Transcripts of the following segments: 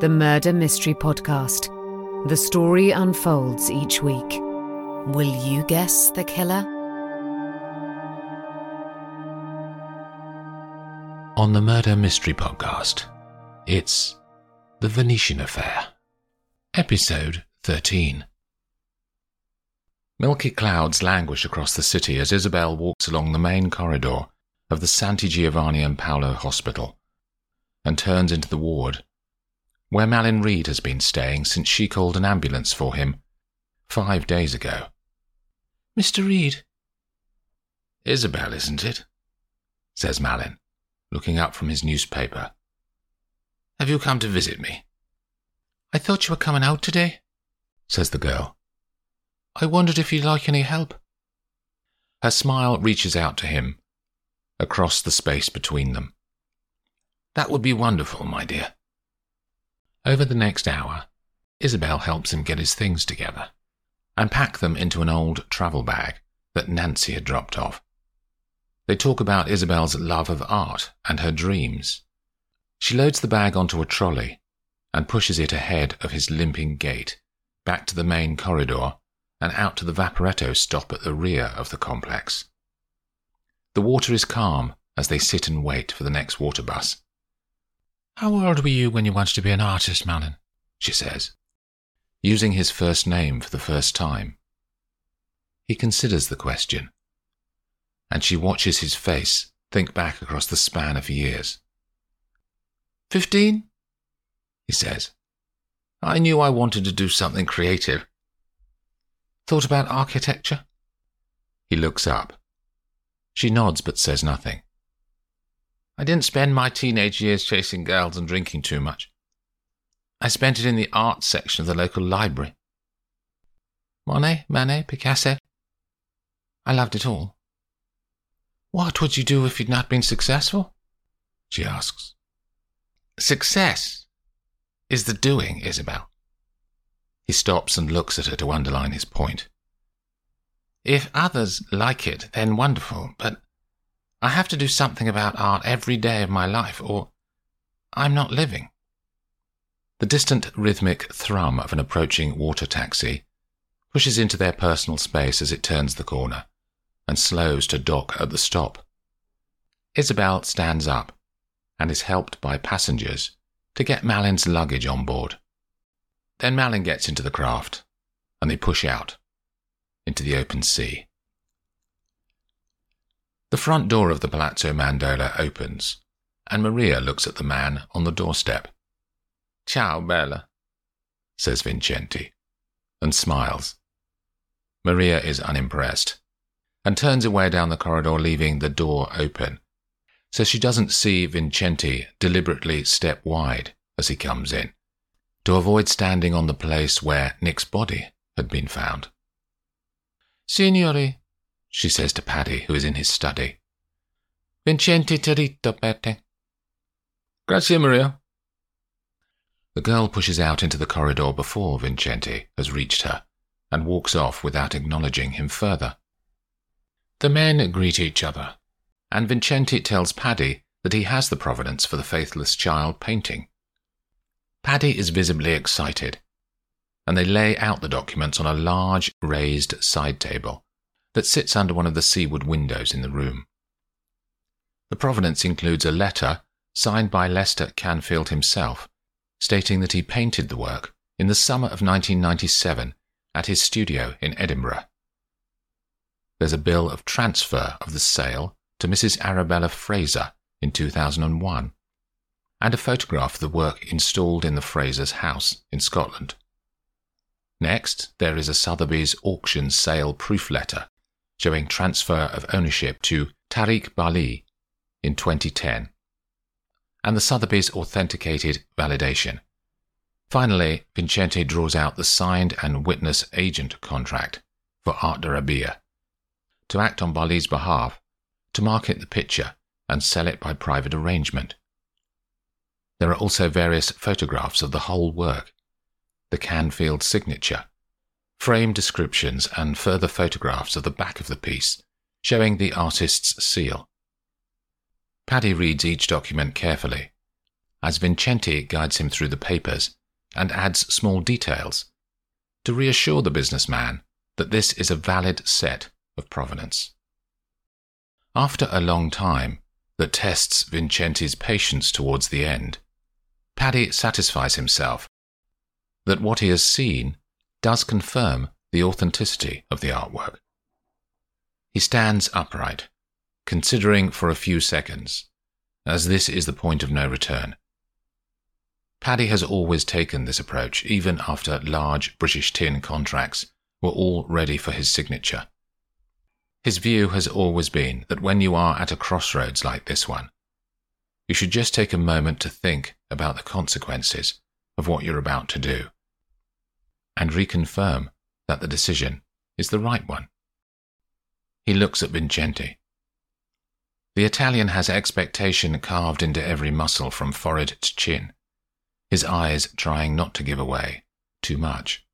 the Murder Mystery Podcast. The story unfolds each week. Will you guess the killer? On the Murder Mystery Podcast, it's The Venetian Affair, Episode 13. Milky clouds languish across the city as Isabel walks along the main corridor of the Santi Giovanni and Paolo Hospital and turns into the ward where Malyn Reed has been staying since she called an ambulance for him five days ago. Mr. Reed. Isabel, isn't it? says Malyn, looking up from his newspaper. Have you come to visit me? I thought you were coming out today, says the girl. I wondered if you'd like any help. Her smile reaches out to him, across the space between them. That would be wonderful, my dear. Over the next hour, Isabel helps him get his things together and pack them into an old travel bag that Nancy had dropped off. They talk about Isabel's love of art and her dreams. She loads the bag onto a trolley and pushes it ahead of his limping gait, back to the main corridor and out to the Vaporetto stop at the rear of the complex. The water is calm as they sit and wait for the next water bus. How old were you when you wanted to be an artist, Malyn? she says, using his first name for the first time. He considers the question, and she watches his face think back across the span of years. Fifteen? He says. I knew I wanted to do something creative. Thought about architecture? He looks up. She nods but says nothing. I didn't spend my teenage years chasing girls and drinking too much. I spent it in the art section of the local library. Monet, Manet, Picasso. I loved it all. What would you do if you'd not been successful? She asks. Success is the doing, Isabel. He stops and looks at her to underline his point. If others like it, then wonderful, but I have to do something about art every day of my life, or I'm not living. The distant rhythmic thrum of an approaching water taxi pushes into their personal space as it turns the corner and slows to dock at the stop. Isabel stands up and is helped by passengers to get Malyn's luggage on board. Then Malyn gets into the craft, and they push out into the open sea. The front door of the Palazzo Mandola opens, and Maria looks at the man on the doorstep. Ciao, Bella, says Vincenti, and smiles. Maria is unimpressed, and turns away down the corridor, leaving the door open, so she doesn't see Vincenti deliberately step wide as he comes in to avoid standing on the place where Nick's body had been found. Signori, she says to Paddy, who is in his study. Vincenti Torito perte." Grazie, Maria. The girl pushes out into the corridor before Vincenti has reached her and walks off without acknowledging him further. The men greet each other, and Vincenti tells Paddy that he has the provenance for the faithless child painting Paddy is visibly excited, and they lay out the documents on a large raised side table that sits under one of the seaward windows in the room. The provenance includes a letter signed by Lester Canfield himself, stating that he painted the work in the summer of 1997 at his studio in Edinburgh. There's a bill of transfer of the sale to Mrs. Arabella Fraser in 2001 and a photograph of the work installed in the Fraser's house in Scotland. Next, there is a Sotheby's auction sale proof letter showing transfer of ownership to Tariq Bali in 2010, and the Sotheby's authenticated validation. Finally, Vincenti draws out the signed and witness agent contract for Art de Rabia to act on Bali's behalf to market the picture and sell it by private arrangement. There are also various photographs of the whole work, the Canfield signature, frame descriptions, and further photographs of the back of the piece, showing the artist's seal. Paddy reads each document carefully, as Vincenti guides him through the papers and adds small details to reassure the businessman that this is a valid set of provenance. After a long time that tests Vincenti's patience towards the end, Paddy satisfies himself that what he has seen does confirm the authenticity of the artwork. He stands upright, considering for a few seconds, as this is the point of no return. Paddy has always taken this approach, even after large British tin contracts were all ready for his signature. His view has always been that when you are at a crossroads like this one, you should just take a moment to think about the consequences of what you're about to do and reconfirm that the decision is the right one. He looks at Vincenti. The Italian has expectation carved into every muscle from forehead to chin his eyes trying not to give away too much.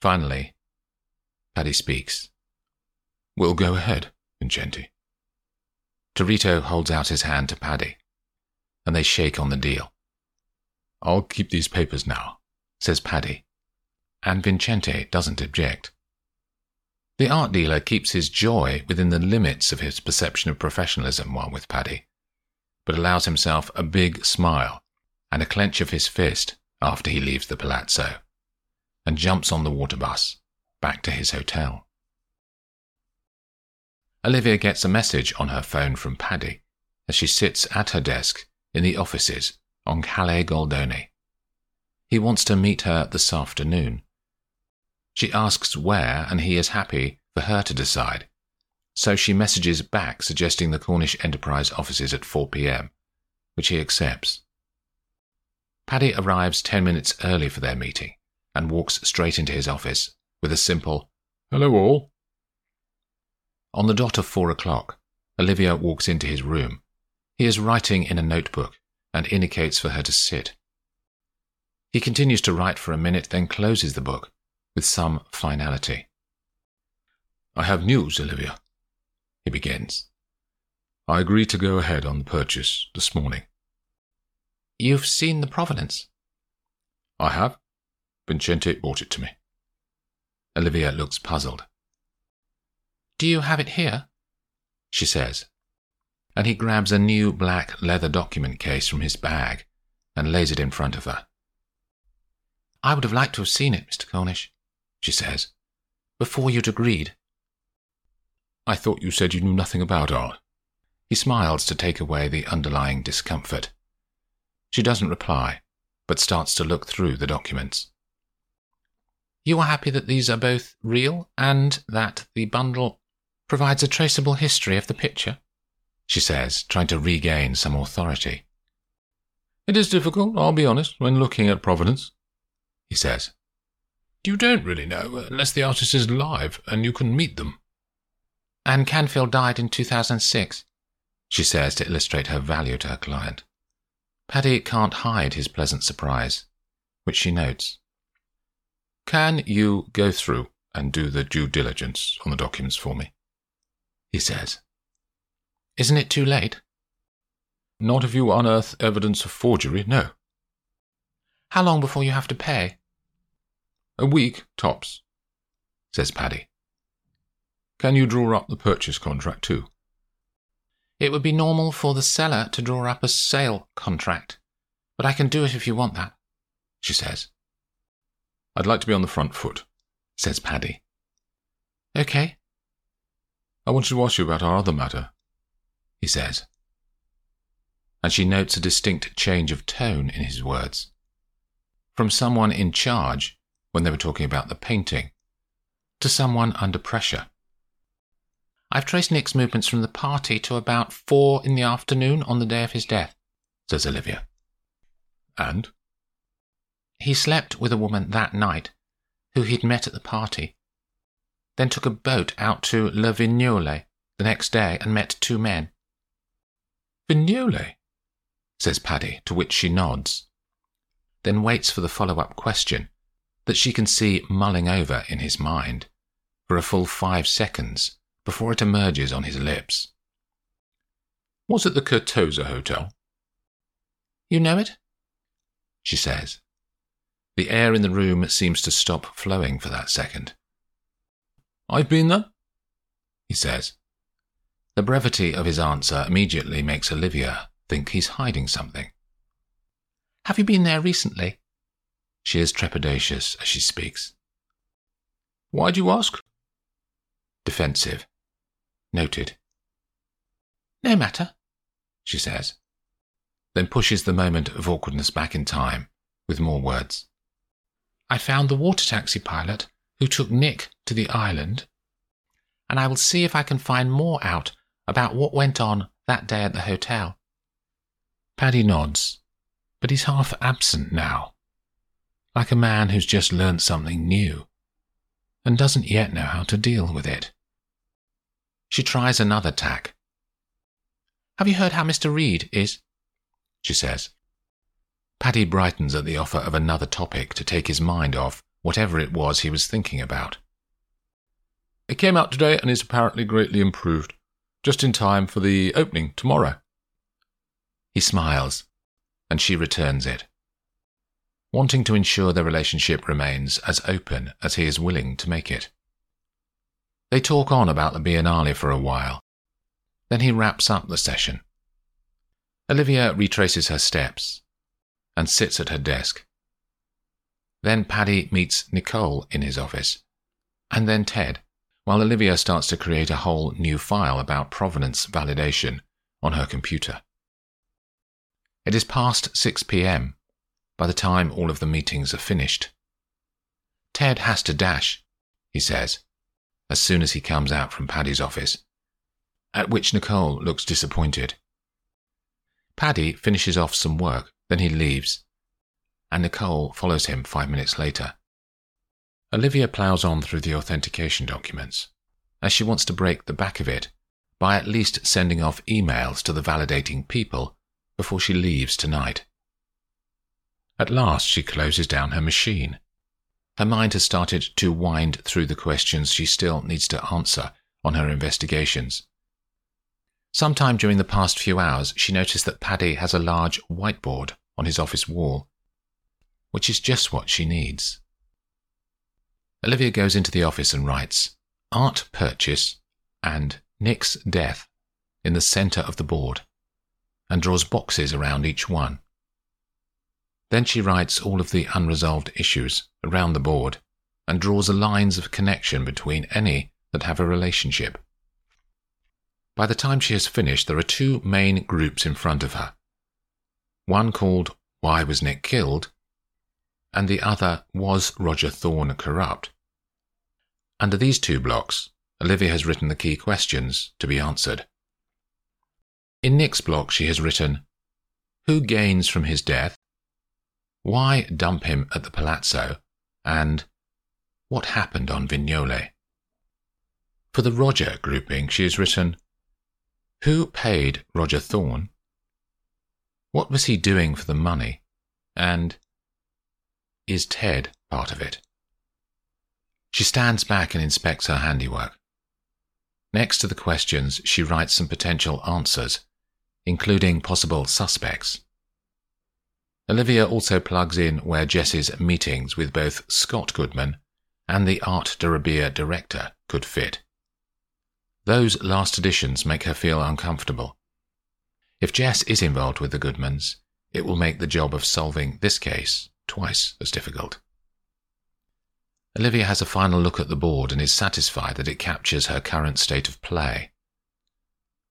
Finally, Paddy speaks. We'll go ahead, Vincenti. Torito holds out his hand to Paddy, and they shake on the deal. I'll keep these papers now, says Paddy, and Vincenti doesn't object. The art dealer keeps his joy within the limits of his perception of professionalism while with Paddy, but allows himself a big smile and a clench of his fist after he leaves the palazzo and jumps on the water bus back to his hotel. Olivia gets a message on her phone from Paddy as she sits at her desk in the offices on Calle Goldoni. He wants to meet her this afternoon. She asks where, and he is happy for her to decide. So she messages back suggesting the Cornish Enterprise offices at 4 pm, which he accepts. Paddy arrives 10 minutes early for their meeting and walks straight into his office with a simple, Hello, all. On the dot of four o'clock, Olivia walks into his room. He is writing in a notebook and indicates for her to sit. He continues to write for a minute, then closes the book with some finality. I have news, Olivia, he begins. I agreed to go ahead on the purchase this morning. You've seen the provenance? I have. Vincenti brought it to me. Olivia looks puzzled. Do you have it here? She says. And he grabs a new black leather document case from his bag and lays it in front of her. I would have liked to have seen it, Mr. Cornish, she says, before you'd agreed. I thought you said you knew nothing about art. He smiles to take away the underlying discomfort. She doesn't reply, but starts to look through the documents. You are happy that these are both real and that the bundle provides a traceable history of the picture? She says, trying to regain some authority. It is difficult, I'll be honest, when looking at provenance, he says. You don't really know unless the artist is alive and you can meet them. Anne Canfield died in 2006, she says to illustrate her value to her client. Paddy can't hide his pleasant surprise, which she notes. Can you go through and do the due diligence on the documents for me? He says. Isn't it too late? Not if you unearth evidence of forgery, no. How long before you have to pay? A week, tops, says Paddy. Can you draw up the purchase contract too? It would be normal for the seller to draw up a sale contract, but I can do it if you want that, she says. I'd like to be on the front foot, says Paddy. Okay. I wanted to ask you about our other matter, he says. And she notes a distinct change of tone in his words. From someone in charge, when they were talking about the painting, to someone under pressure. I've traced Nick's movements from the party to about four in the afternoon on the day of his death, says Olivia. And? He slept with a woman that night who he'd met at the party, then took a boat out to Le Vignole the next day and met two men. Vignole? says Paddy, to which she nods, then waits for the follow up question that she can see mulling over in his mind for a full five seconds before it emerges on his lips. Was it the Certosa Hotel? You know it? She says. The air in the room seems to stop flowing for that second. I've been there, he says. The brevity of his answer immediately makes Olivia think he's hiding something. Have you been there recently? She is trepidatious as she speaks. Why do you ask? Defensive. Noted. No matter, she says, then pushes the moment of awkwardness back in time with more words. I found the water taxi pilot who took Nick to the island, and I will see if I can find more out about what went on that day at the hotel. Paddy nods, but he's half absent now, like a man who's just learnt something new and doesn't yet know how to deal with it. She tries another tack. Have you heard how Mr. Reed is? she says. Paddy brightens at the offer of another topic to take his mind off whatever it was he was thinking about. It came out today and is apparently greatly improved, just in time for the opening tomorrow. He smiles, and she returns it, wanting to ensure their relationship remains as open as he is willing to make it. They talk on about the Biennale for a while. Then he wraps up the session. Olivia retraces her steps and sits at her desk. Then Paddy meets Nicole in his office, and then Ted, while Olivia starts to create a whole new file about provenance validation on her computer. It is past 6 p.m. by the time all of the meetings are finished. Ted has to dash, he says, as soon as he comes out from Paddy's office, at which Nicole looks disappointed. Paddy finishes off some work, then he leaves, and Nicole follows him five minutes later. Olivia ploughs on through the authentication documents, as she wants to break the back of it by at least sending off emails to the validating people before she leaves tonight. At last, she closes down her machine her mind has started to wind through the questions she still needs to answer on her investigations. Sometime during the past few hours, she noticed that Paddy has a large whiteboard on his office wall, which is just what she needs. Olivia goes into the office and writes Art Purchase and Nick's Death in the centre of the board and draws boxes around each one. Then she writes all of the unresolved issues around the board and draws the lines of connection between any that have a relationship. By the time she has finished, there are two main groups in front of her. One called Why Was Nick Killed? and the other Was Roger Thorne Corrupt? Under these two blocks, Olivia has written the key questions to be answered. In Nick's block, she has written Who gains from his death? Why dump him at the Palazzo? And what happened on Vignole? For the Roger grouping, she has written Who paid Roger Thorne? What was he doing for the money? And is Ted part of it? She stands back and inspects her handiwork. Next to the questions, she writes some potential answers, including possible suspects. Olivia also plugs in where Jess's meetings with both Scott Goodman and the Art de Rabir director could fit. Those last additions make her feel uncomfortable. If Jess is involved with the Goodmans, it will make the job of solving this case twice as difficult. Olivia has a final look at the board and is satisfied that it captures her current state of play.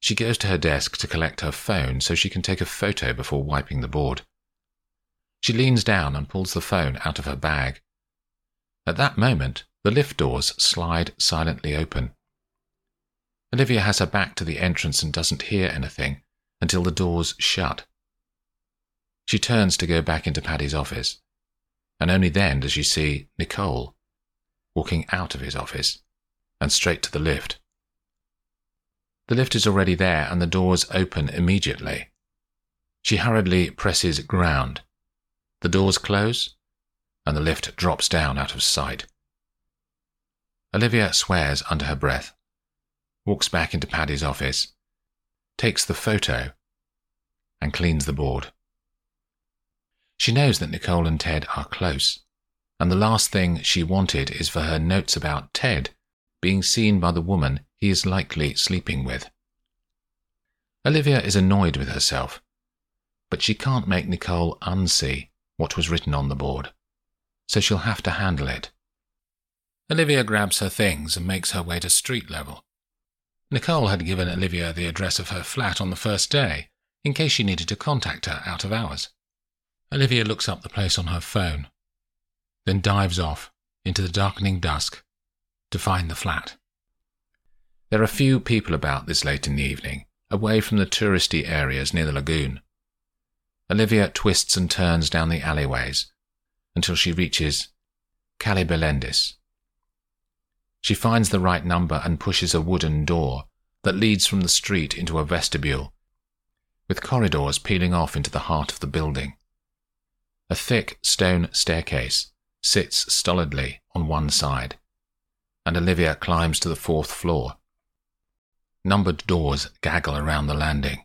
She goes to her desk to collect her phone so she can take a photo before wiping the board. She leans down and pulls the phone out of her bag. At that moment, the lift doors slide silently open. Olivia has her back to the entrance and doesn't hear anything until the doors shut. She turns to go back into Paddy's office, and only then does she see Nicole walking out of his office and straight to the lift. The lift is already there and the doors open immediately. She hurriedly presses ground the doors close, and the lift drops down out of sight. Olivia swears under her breath, walks back into Paddy's office, takes the photo, and cleans the board. She knows that Nicole and Ted are close, and the last thing she wanted is for her notes about Ted being seen by the woman he is likely sleeping with. Olivia is annoyed with herself, but she can't make Nicole unsee what was written on the board, so she'll have to handle it. Olivia grabs her things and makes her way to street level. Nicole had given Olivia the address of her flat on the first day, in case she needed to contact her out of hours. Olivia looks up the place on her phone, then dives off into the darkening dusk to find the flat. There are few people about this late in the evening, away from the touristy areas near the lagoon. Olivia twists and turns down the alleyways until she reaches Calle Belendis. She finds the right number and pushes a wooden door that leads from the street into a vestibule, with corridors peeling off into the heart of the building. A thick stone staircase sits stolidly on one side, and Olivia climbs to the fourth floor. Numbered doors gaggle around the landing.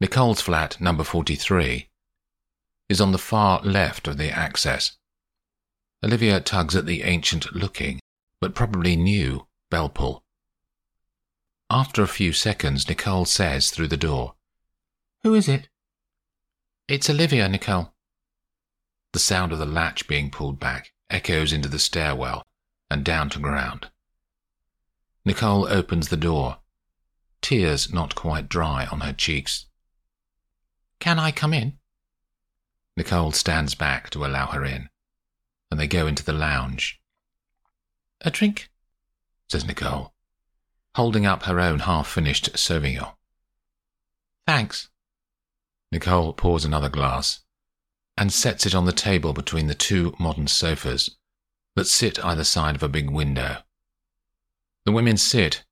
Nicole's flat, number 43, is on the far left of the access. Olivia tugs at the ancient looking, but probably new, bell pull. After a few seconds, Nicole says through the door, Who is it? It's Olivia, Nicole. The sound of the latch being pulled back echoes into the stairwell and down to ground. Nicole opens the door, tears not quite dry on her cheeks. Can I come in? Nicole stands back to allow her in, and they go into the lounge. A drink? says Nicole, holding up her own half finished Sauvignon. Thanks. Nicole pours another glass and sets it on the table between the two modern sofas that sit either side of a big window. The women sit,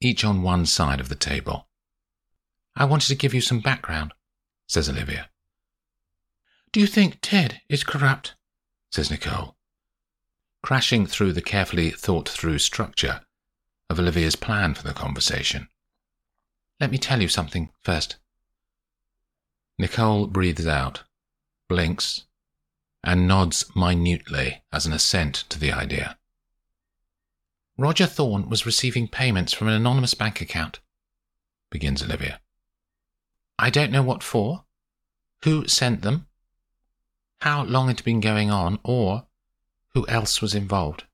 each on one side of the table. I wanted to give you some background, says Olivia. Do you think Ted is corrupt? says Nicole, crashing through the carefully thought through structure of Olivia's plan for the conversation. Let me tell you something first. Nicole breathes out blinks, and nods minutely as an assent to the idea. Roger Thorne was receiving payments from an anonymous bank account, begins Olivia. I don't know what for, who sent them, how long it had been going on, or who else was involved.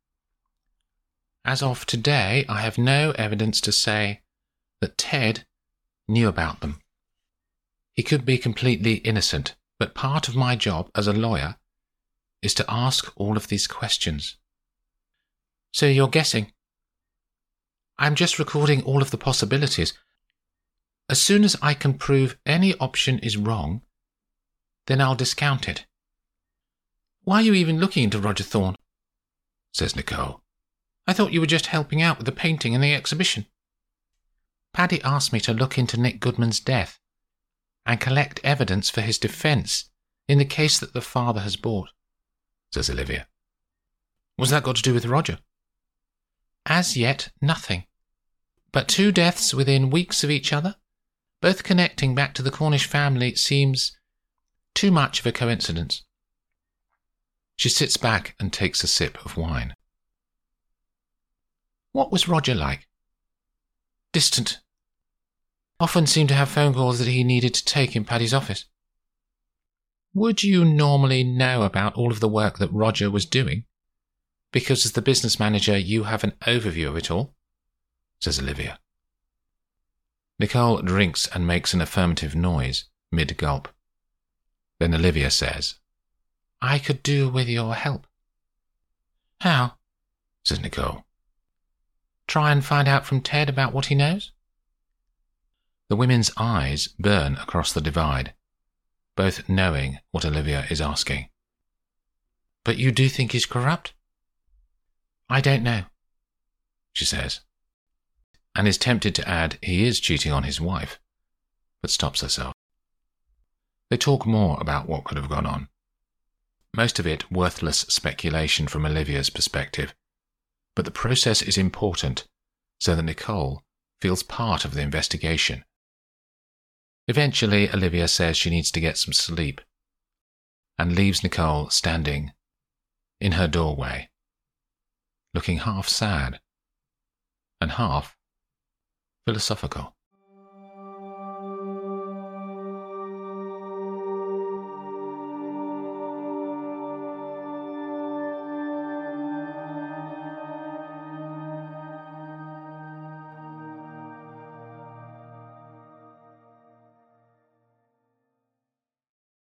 As of today, I have no evidence to say that Ted knew about them. He could be completely innocent, but part of my job as a lawyer is to ask all of these questions. So you're guessing? I'm just recording all of the possibilities. As soon as I can prove any option is wrong, then I'll discount it. Why are you even looking into Roger Thorne? says Nicole. I thought you were just helping out with the painting and the exhibition. Paddy asked me to look into Nick Goodman's death and collect evidence for his defence in the case that the father has brought, says Olivia. What's that got to do with Roger? As yet, nothing. But two deaths within weeks of each other, both connecting back to the Cornish family, seems too much of a coincidence. She sits back and takes a sip of wine. What was Roger like? Distant, often seemed to have phone calls that he needed to take in Paddy's office. Would you normally know about all of the work that Roger was doing? Because as the business manager, you have an overview of it all, says Olivia. Nicole drinks and makes an affirmative noise mid gulp. Then Olivia says, I could do with your help. How? says Nicole. Try and find out from Ted about what he knows? The women's eyes burn across the divide, both knowing what Olivia is asking. But you do think he's corrupt? I don't know, she says, and is tempted to add he is cheating on his wife, but stops herself. They talk more about what could have gone on. Most of it worthless speculation from Olivia's perspective, but the process is important so that Nicole feels part of the investigation Eventually, Olivia says she needs to get some sleep. and leaves Nicole standing in her doorway, looking half sad and half philosophical.